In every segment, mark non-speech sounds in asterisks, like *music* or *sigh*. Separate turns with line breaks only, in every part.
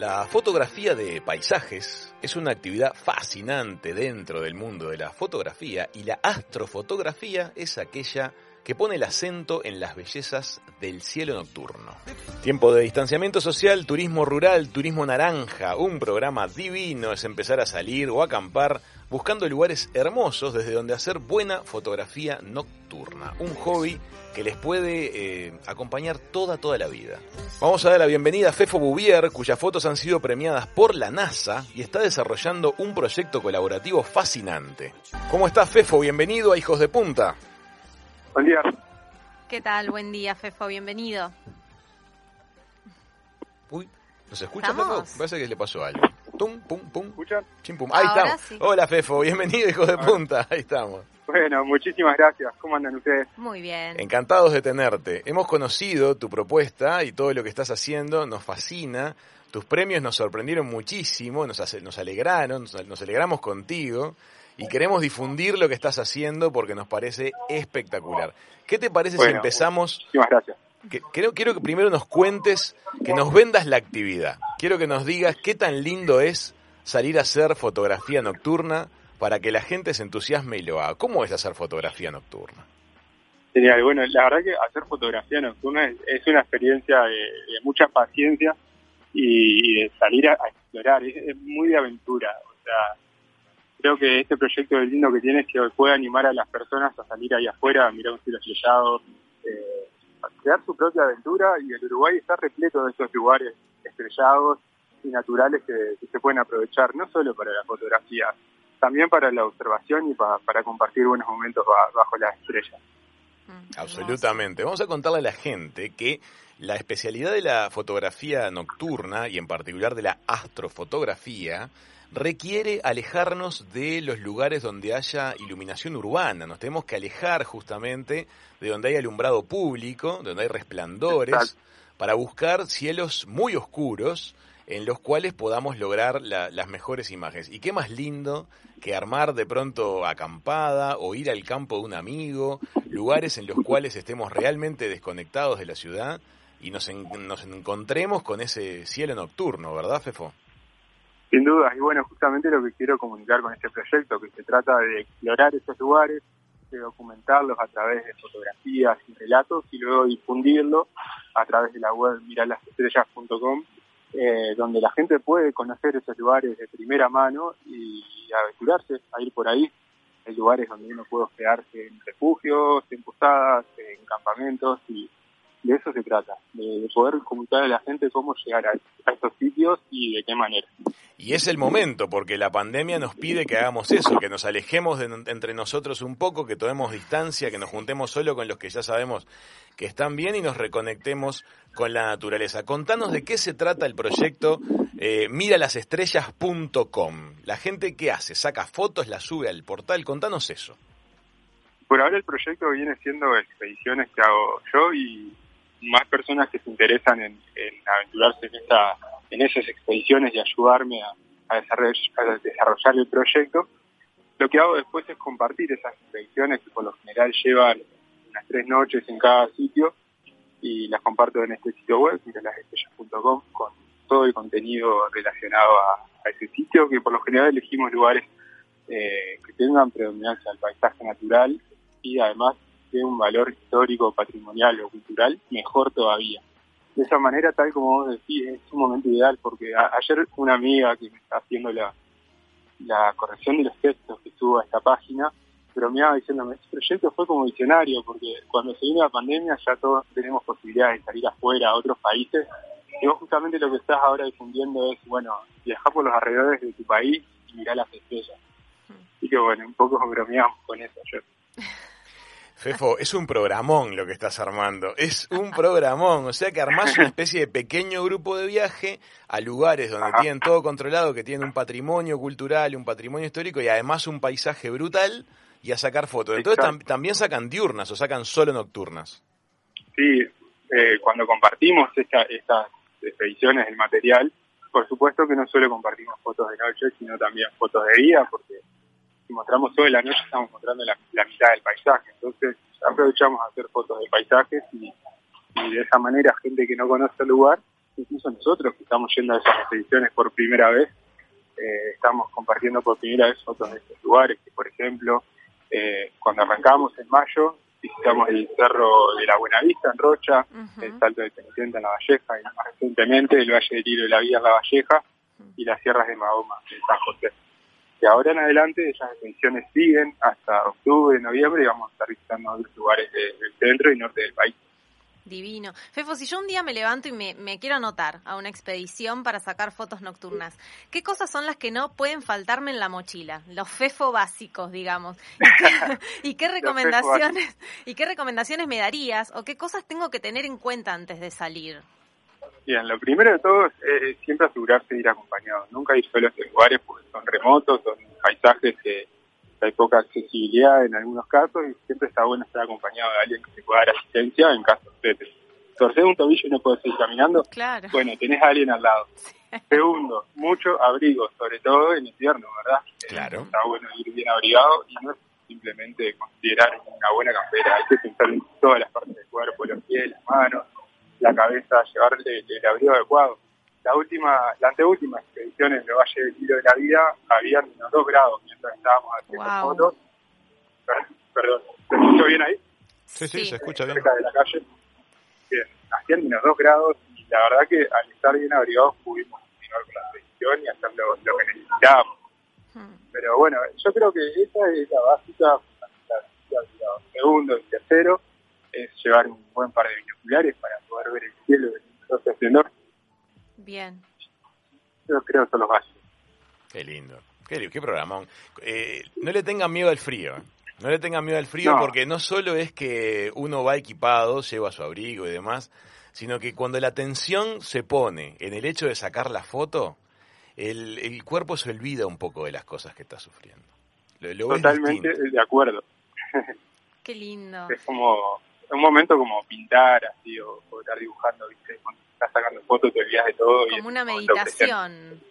La fotografía de paisajes es una actividad fascinante dentro del mundo de la fotografía y la astrofotografía es aquella que pone el acento en las bellezas del cielo nocturno. Tiempo de distanciamiento social, turismo rural, turismo naranja, un programa divino es empezar a salir o acampar buscando lugares hermosos desde donde hacer buena fotografía nocturna, un hobby que les puede eh, acompañar toda, toda la vida. Vamos a dar la bienvenida a Fefo Bouvier, cuyas fotos han sido premiadas por la NASA y está desarrollando un proyecto colaborativo fascinante. ¿Cómo estás, Fefo? Bienvenido a Hijos de Punta.
Buen día.
¿Qué tal? Buen día, Fefo. Bienvenido.
Uy, ¿nos escucha,
¿Estamos?
Fefo? Parece que le pasó algo. Tum, pum, pum.
¿Escuchan?
Chim, pum. Ahí
Ahora
estamos.
sí.
Hola, Fefo. Bienvenido, Hijos de Punta. Ahí estamos.
Bueno, muchísimas gracias. ¿Cómo andan ustedes?
Muy bien.
Encantados de tenerte. Hemos conocido tu propuesta y todo lo que estás haciendo nos fascina. Tus premios nos sorprendieron muchísimo, nos, alegraron, nos alegramos contigo y queremos difundir lo que estás haciendo porque nos parece espectacular. ¿Qué te parece si empezamos?
Muchísimas gracias.
Que, quiero, quiero que primero nos cuentes, que nos vendas la actividad. Quiero que nos digas qué tan lindo es salir a hacer fotografía nocturna para que la gente se entusiasme y lo haga. ¿Cómo es hacer fotografía nocturna?
Genial. Bueno, la verdad que hacer fotografía nocturna es, es una experiencia de, de mucha paciencia y, y de salir a, a explorar. Es, es muy de aventura. O sea, creo que este proyecto de lindo que tiene es que puede animar a las personas a salir ahí afuera, a mirar un cielo estrellado, eh, a crear su propia aventura y el Uruguay está repleto de estos lugares estrellados y naturales que, que se pueden aprovechar no solo para la fotografía, también para la observación y pa- para compartir buenos momentos ba- bajo las estrellas.
Mm,
Absolutamente. Vamos a contarle a la gente que la especialidad de la fotografía nocturna y en particular de la astrofotografía requiere alejarnos de los lugares donde haya iluminación urbana. Nos tenemos que alejar justamente de donde hay alumbrado público, donde hay resplandores,
Exacto.
para buscar cielos muy oscuros en los cuales podamos lograr la- las mejores imágenes. Y qué más lindo que armar de pronto acampada o ir al campo de un amigo, lugares en los cuales estemos realmente desconectados de la ciudad y nos, en- nos encontremos con ese cielo nocturno, ¿verdad, Fefo?
Sin duda, y bueno, justamente lo que quiero comunicar con este proyecto, que se trata de explorar esos lugares, de documentarlos a través de fotografías y relatos y luego difundirlo a través de la web miralasestrellas.com, eh, donde la gente puede conocer esos lugares de primera mano y aventurarse a ir por ahí. Hay lugares donde uno puede hospedarse en refugios, en posadas, en campamentos y de eso se trata, de, de poder comunicar a la gente cómo llegar a, a estos sitios y de qué manera.
Y es el momento, porque la pandemia nos pide que hagamos eso, que nos alejemos de, entre nosotros un poco, que tomemos distancia, que nos juntemos solo con los que ya sabemos que están bien y nos reconectemos con la naturaleza. Contanos de qué se trata el proyecto eh, miralasestrellas.com. La gente qué hace, saca fotos, las sube al portal, contanos eso.
Por ahora el proyecto viene siendo expediciones que hago yo y más personas que se interesan en, en aventurarse en, esta, en esas expediciones y ayudarme a, desarrollar, el proyecto. Lo que hago después es compartir esas expediciones que por lo general llevan unas tres noches en cada sitio y las comparto en este sitio web, miralasestrellas.com, con todo el contenido relacionado a, a ese sitio, que por lo general elegimos lugares eh, que tengan predominancia al paisaje natural y además de un valor histórico, patrimonial o cultural, mejor todavía. De esa manera, tal como vos decís, es un momento ideal porque a- ayer una amiga que me está haciendo la, la corrección de los textos que subo a esta página, bromeaba diciéndome, este proyecto fue como visionario porque cuando se vino la pandemia ya todos tenemos posibilidades de salir afuera a otros países y vos justamente lo que estás ahora difundiendo es, bueno, viajar por los alrededores de tu país y mirar las estrellas. Y que bueno, un poco bromeamos con eso ayer.
Fefo, es un programón lo que estás armando, es un programón, o sea que armás una especie de pequeño grupo de viaje a lugares donde
Ajá.
tienen todo controlado, que tienen un patrimonio cultural, un patrimonio histórico y además un paisaje brutal y a sacar fotos. Entonces tam- también sacan diurnas o sacan solo nocturnas.
Sí, eh, cuando compartimos esta- estas expediciones, el material, por supuesto que no solo compartimos fotos de noche, sino también fotos de día, porque si mostramos todo de la noche estamos mostrando la, la mitad del paisaje. Entonces aprovechamos a hacer fotos de paisajes y, y de esa manera gente que no conoce el lugar incluso nosotros que estamos yendo a esas expediciones por primera vez, eh, estamos compartiendo por primera vez fotos de estos lugares, que por ejemplo, eh, cuando arrancamos en mayo, visitamos el Cerro de la Buenavista en Rocha, el Salto de Cenicienta en La Valleja y más recientemente el Valle del Hilo de la Vía en La Valleja y las Sierras de Mahoma en San José. Y ahora en adelante esas expediciones siguen hasta octubre, noviembre y vamos a estar visitando otros lugares del centro y norte del país.
Divino. Fefo, si yo un día me levanto y me, quiero anotar a una expedición para sacar fotos nocturnas, ¿qué cosas son las que no pueden faltarme en la mochila? Los Fefo básicos, digamos. ¿Y qué, *laughs* recomendaciones y qué recomendaciones me darías o qué cosas tengo que tener en cuenta antes de salir?
Bien, lo primero de todo es eh, siempre asegurarse de ir acompañado. Nunca ir solo a estos lugares porque son remotos, son paisajes que hay poca accesibilidad en algunos casos y siempre está bueno estar acompañado de alguien que te pueda dar asistencia en caso de te torcer un tobillo y no puedes ir caminando.
Claro.
Bueno, tenés a alguien al lado. *laughs* Segundo, mucho abrigo, sobre todo en invierno, ¿verdad?
Claro.
Está bueno ir bien abrigado y no es simplemente considerar una buena campera, hay que pensar en todas las partes del cuerpo, los pies, las manos, la cabeza, llevarle el abrigo adecuado la última, la anteúltima expedición en el Valle del Tiro de la Vida había menos dos grados mientras estábamos haciendo fotos. Perdón, ¿se escucha bien ahí?
Sí, sí, se escucha bien.
Cerca de la calle. Bien, hacían menos dos grados y la verdad que al estar bien abrigados pudimos continuar con la expedición y hacer lo, que necesitábamos. Hmm. Pero bueno, yo creo que esa es la básica Segundo y tercero es llevar un buen par de binoculares para poder ver el cielo del esplendor
Bien.
Yo creo que son los básicos.
Qué lindo. Qué, qué programón. Eh, no le tengan miedo al frío. ¿eh? No le tengan miedo al frío porque no solo es que uno va equipado, lleva su abrigo y demás, sino que cuando la atención se pone en el hecho de sacar la foto, el, el cuerpo se olvida un poco de las cosas que está sufriendo.
Totalmente de acuerdo.
Qué lindo.
Es como un momento como pintar así o, estar dibujando, ¿viste? estás sacando fotos te olvidas de todo.
Como una meditación.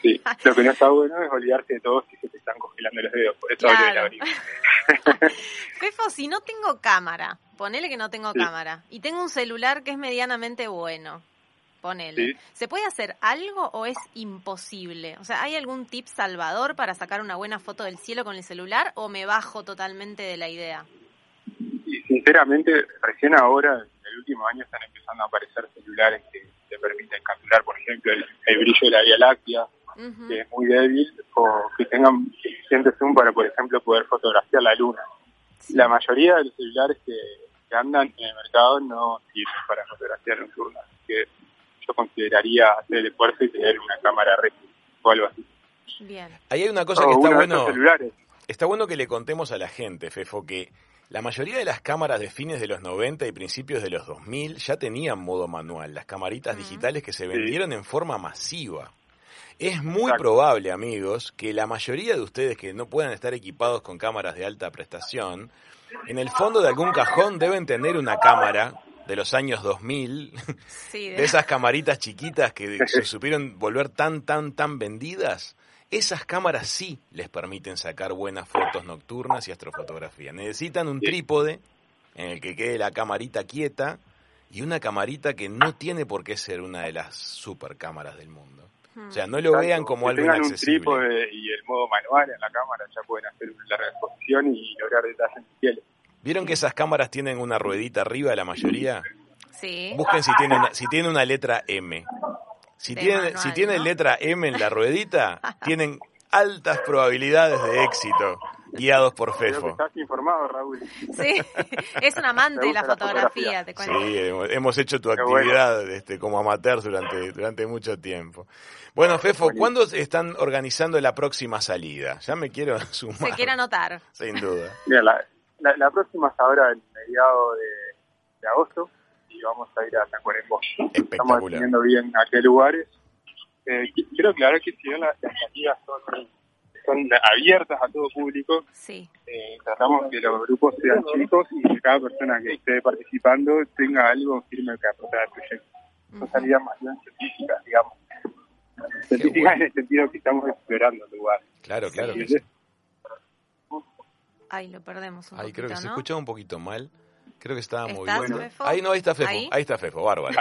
Sí, *laughs* lo que no está bueno es olvidarse de todo si se te están congelando los dedos, por eso claro.
Fefo, *laughs* si no tengo cámara, ponele que no tengo cámara, y tengo un celular que es medianamente bueno, ponele, ¿se puede hacer algo o es imposible? O sea, ¿hay algún tip salvador para sacar una buena foto del cielo con el celular o me bajo totalmente de la idea?
Sinceramente, recién ahora el último año están empezando a aparecer celulares que te permiten capturar, por ejemplo, el, brillo de la Vía Láctea, que es muy débil, o que tengan suficiente zoom para, por ejemplo, poder fotografiar la luna. La mayoría de los celulares que, andan en el mercado no sirven para fotografiar nocturna, así que yo consideraría hacer el esfuerzo y tener una cámara reflex o algo así.
Bien.
Ahí hay una cosa que está bueno. Está bueno que le contemos a la gente, Fefo, que la mayoría de las cámaras de fines de los 90 y principios de los 2000 ya tenían modo manual, las camaritas digitales que se vendieron en forma masiva. Es muy probable, amigos, que la mayoría de ustedes que no puedan estar equipados con cámaras de alta prestación, en el fondo de algún cajón deben tener una cámara de los años 2000, de... esas camaritas chiquitas que *laughs* se supieron volver tan, tan, tan vendidas esas cámaras sí les permiten sacar buenas fotos nocturnas y astrofotografía. Necesitan un trípode en el que quede la camarita quieta y una camarita que no tiene por qué ser una de las super cámaras del mundo. O sea, no lo vean como algo inaccesible.
un trípode y el modo manual en la cámara ya pueden hacer una larga exposición y lograr detalles en cielo.
¿Vieron que esas cámaras tienen una ruedita arriba la mayoría?
Sí.
Busquen si tiene una, si tiene una letra M. Si tienen, si tienen letra M en la ruedita, *laughs* tienen altas probabilidades de éxito guiados por Fefo.
Estás informado, Raúl.
Sí, *laughs* es un amante de la fotografía, te cuento.
Sí, hemos hecho tu actividad este, como amateur durante, durante mucho tiempo. Bueno, Fefo, ¿cuándo están organizando la próxima salida? Ya me quiero *laughs* sumar.
Se quiere anotar.
Sin duda.
Mira, la, la, próxima es ahora en mediados de, de agosto vamos a ir a Tacuarembó. Estamos definiendo bien a qué lugares. Eh, quiero aclarar que si bien las, salidas son, son abiertas a todo público,
sí.
eh, tratamos que los grupos sean chicos y que cada persona que esté participando tenga algo firme que aportar al proyecto. Son salidas más bien científicas, digamos. Científicas en el sentido que estamos explorando el lugar.
Claro, claro.
Ay, lo perdemos un
Ay,
creo
que
se
escucha un poquito mal. Creo que estaba muy bueno. Ahí no, ahí está Fefo. ¿Ahí? está Fefo, bárbaro.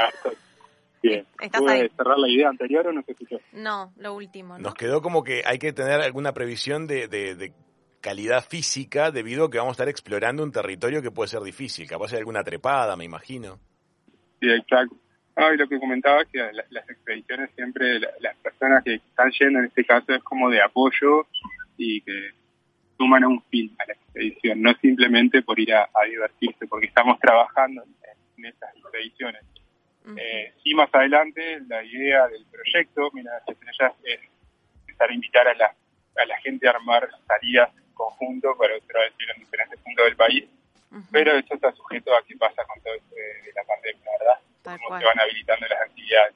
Bien.
¿Estás
cerrar la idea anterior o no se escuchó?
No, lo último, ¿no?
Nos quedó como que hay que tener alguna previsión de, de- de calidad física debido a que vamos a estar explorando un territorio que puede ser difícil. Capaz hay alguna trepada, me imagino.
Sí, exacto. Ah, y lo que comentaba es que la- las expediciones siempre, la- las personas que están yendo en este caso es como de apoyo y que suman a un fin a la expedición, no simplemente por ir a, a divertirse, porque estamos trabajando en, en esas expediciones. Eh, sí, más adelante, la idea del proyecto, mira, las estrellas es empezar a invitar a la, a la gente a armar salidas en conjunto para otra vez ir en diferentes puntos del país, pero esto está sujeto a qué pasa con todo esto de, de la pandemia, ¿verdad?
Tal
Cómo
cual.
se van habilitando las actividades.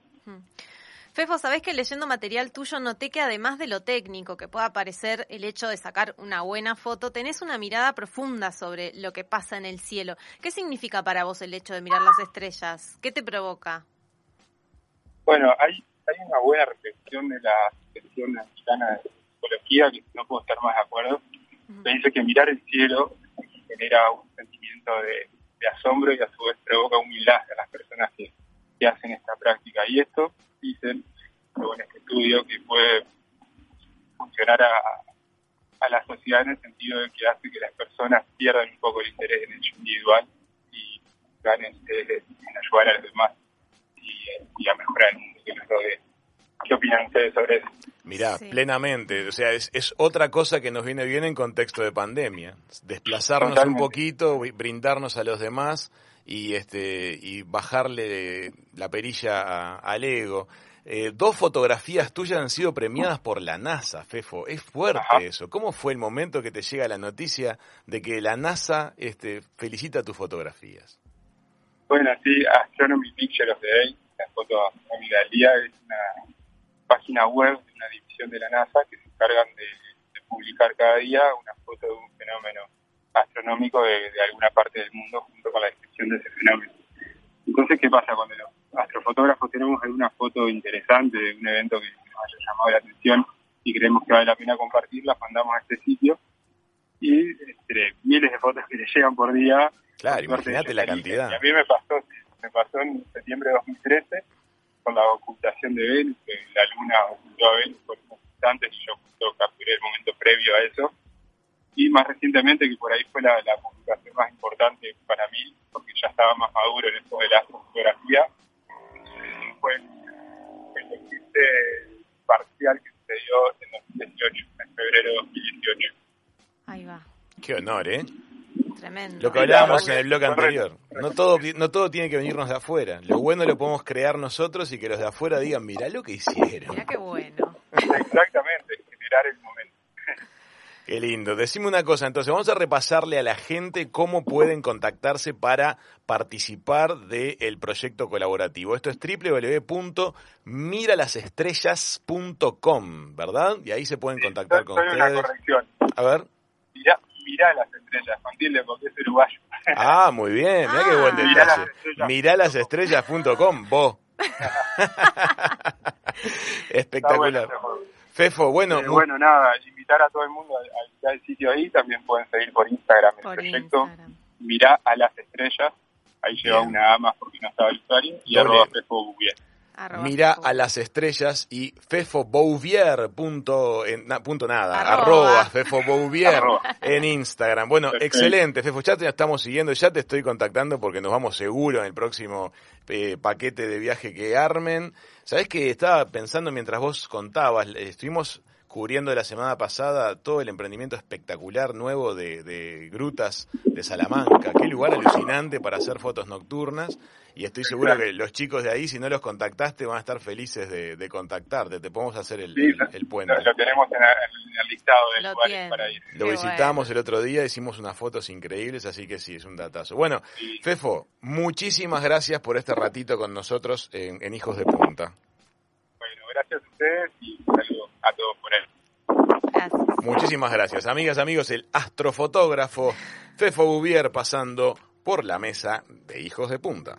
Fefo, ¿sabés que leyendo material tuyo noté que además de lo técnico que pueda parecer el hecho de sacar una buena foto, tenés una mirada profunda sobre lo que pasa en el cielo? ¿Qué significa para vos el hecho de mirar las estrellas? ¿Qué te provoca?
Bueno, hay, hay una buena reflexión de la sección mexicana de psicología, que no puedo estar más de acuerdo, que dice que mirar el cielo genera un sentimiento de, de asombro y a su vez provoca humildad a las personas que, que hacen esta práctica. Y esto, dicen, luego en este estudio, que puede funcionar a, a la sociedad en el sentido de que hace que las personas pierdan un poco el interés en el hecho individual y ganen en ayudar a los demás y, y a mejorar el mundo que nos rodea. ¿Qué opinan ustedes sobre eso?
Mirá,
Sí.
plenamente. O sea, es, es otra cosa que nos viene bien en contexto de pandemia. Desplazarnos
Totalmente.
un poquito, bri- brindarnos a los demás y este y bajarle la perilla a- al ego. Eh, dos fotografías tuyas han sido premiadas por la NASA, Fefo. Es fuerte
Ajá.
eso. ¿Cómo fue el momento que te llega la noticia de que la NASA este, felicita tus fotografías?
Bueno, sí, Astronomy Picture of the Day, la foto del día, es una página web de una división de la NASA que se encargan de, de publicar cada día una foto de un fenómeno astronómico de, de alguna parte del mundo junto con la descripción de ese fenómeno. Entonces, ¿qué pasa cuando los astrofotógrafos tenemos alguna foto interesante de un evento que nos haya llamado la atención y creemos que vale la pena compartirla, mandamos a este sitio y entre miles de fotos que le llegan por día,
Claro, imagínate la cantidad.
Y a mí me pasó, me pasó en septiembre de 2013 con la ocultación de Venus, que la luna ocultó a Venus por unos instantes y yo justo capturé el momento previo a eso. Y más recientemente, que por ahí fue la, la publicación más importante para mí, porque ya estaba más maduro en esto de la astrofotografía, eh, fue el eclipse parcial que sucedió en 2018, en febrero de 2018.
Ahí va,
Qué honor, ¿eh?
tremendo.
Lo que hablábamos en el blog anterior. No todo, no todo tiene que venirnos de afuera. Lo bueno lo podemos crear nosotros y que los de afuera digan, mirá lo que hicieron.
Mirá qué bueno. *laughs*
Exactamente.
Qué lindo. Decime una cosa, entonces vamos a repasarle a la gente cómo pueden contactarse para participar del proyecto colaborativo. Esto es www.miralasestrellas.com, ¿verdad? Y ahí se pueden contactar con
Soy una
ustedes.
corrección.
A ver.
Mirá, mirá las estrellas, con tilde, porque es uruguayo.
Ah, muy bien, mirá qué buen
Ah.
Detalle.
estrellas.
Miralasestrellas.com, vos. *laughs* *laughs* Espectacular. Fefo, bueno,
Eh, bueno, nada, invitar a todo el mundo a, visitar el sitio ahí. También pueden seguir por Instagram el
Por
proyecto.
Instagram.
Mirá a las estrellas. Ahí lleva
Bien.
una A más porque no estaba el usuario. Y arroba Fefo bien.
Arroba
Mira
Fefo.
a las estrellas y fefobouvier punto, en- na- punto nada,
Arroba.
arroba, fefobouvier en Instagram. Bueno,
Perfecto.
excelente, Fefo, ya te estamos siguiendo, ya te estoy contactando porque nos vamos seguro en el próximo eh, paquete de viaje que armen. Sabés que estaba pensando mientras vos contabas, estuvimos cubriendo la semana pasada todo el emprendimiento espectacular nuevo de, de Grutas de Salamanca. Qué lugar alucinante para hacer fotos nocturnas. Y estoy seguro que los chicos de ahí, si no los contactaste, van a estar felices de, de contactarte. Te podemos hacer el,
Sí,
el- el puente.
Lo, lo tenemos en, el- en el listado de
Lo
lugares
tiene.
para ir.
Lo
Qué
visitamos el otro día, hicimos unas fotos increíbles, así que sí, es un datazo. Bueno,
Y,
Fefo, muchísimas gracias por este ratito con nosotros en, en Hijos de Punta.
bueno, gracias a ustedes y un saludo a todos por.
Gracias.
Muchísimas gracias. Amigas, amigos, el astrofotógrafo Fefo Bouvier pasando por la mesa de Hijos de Punta.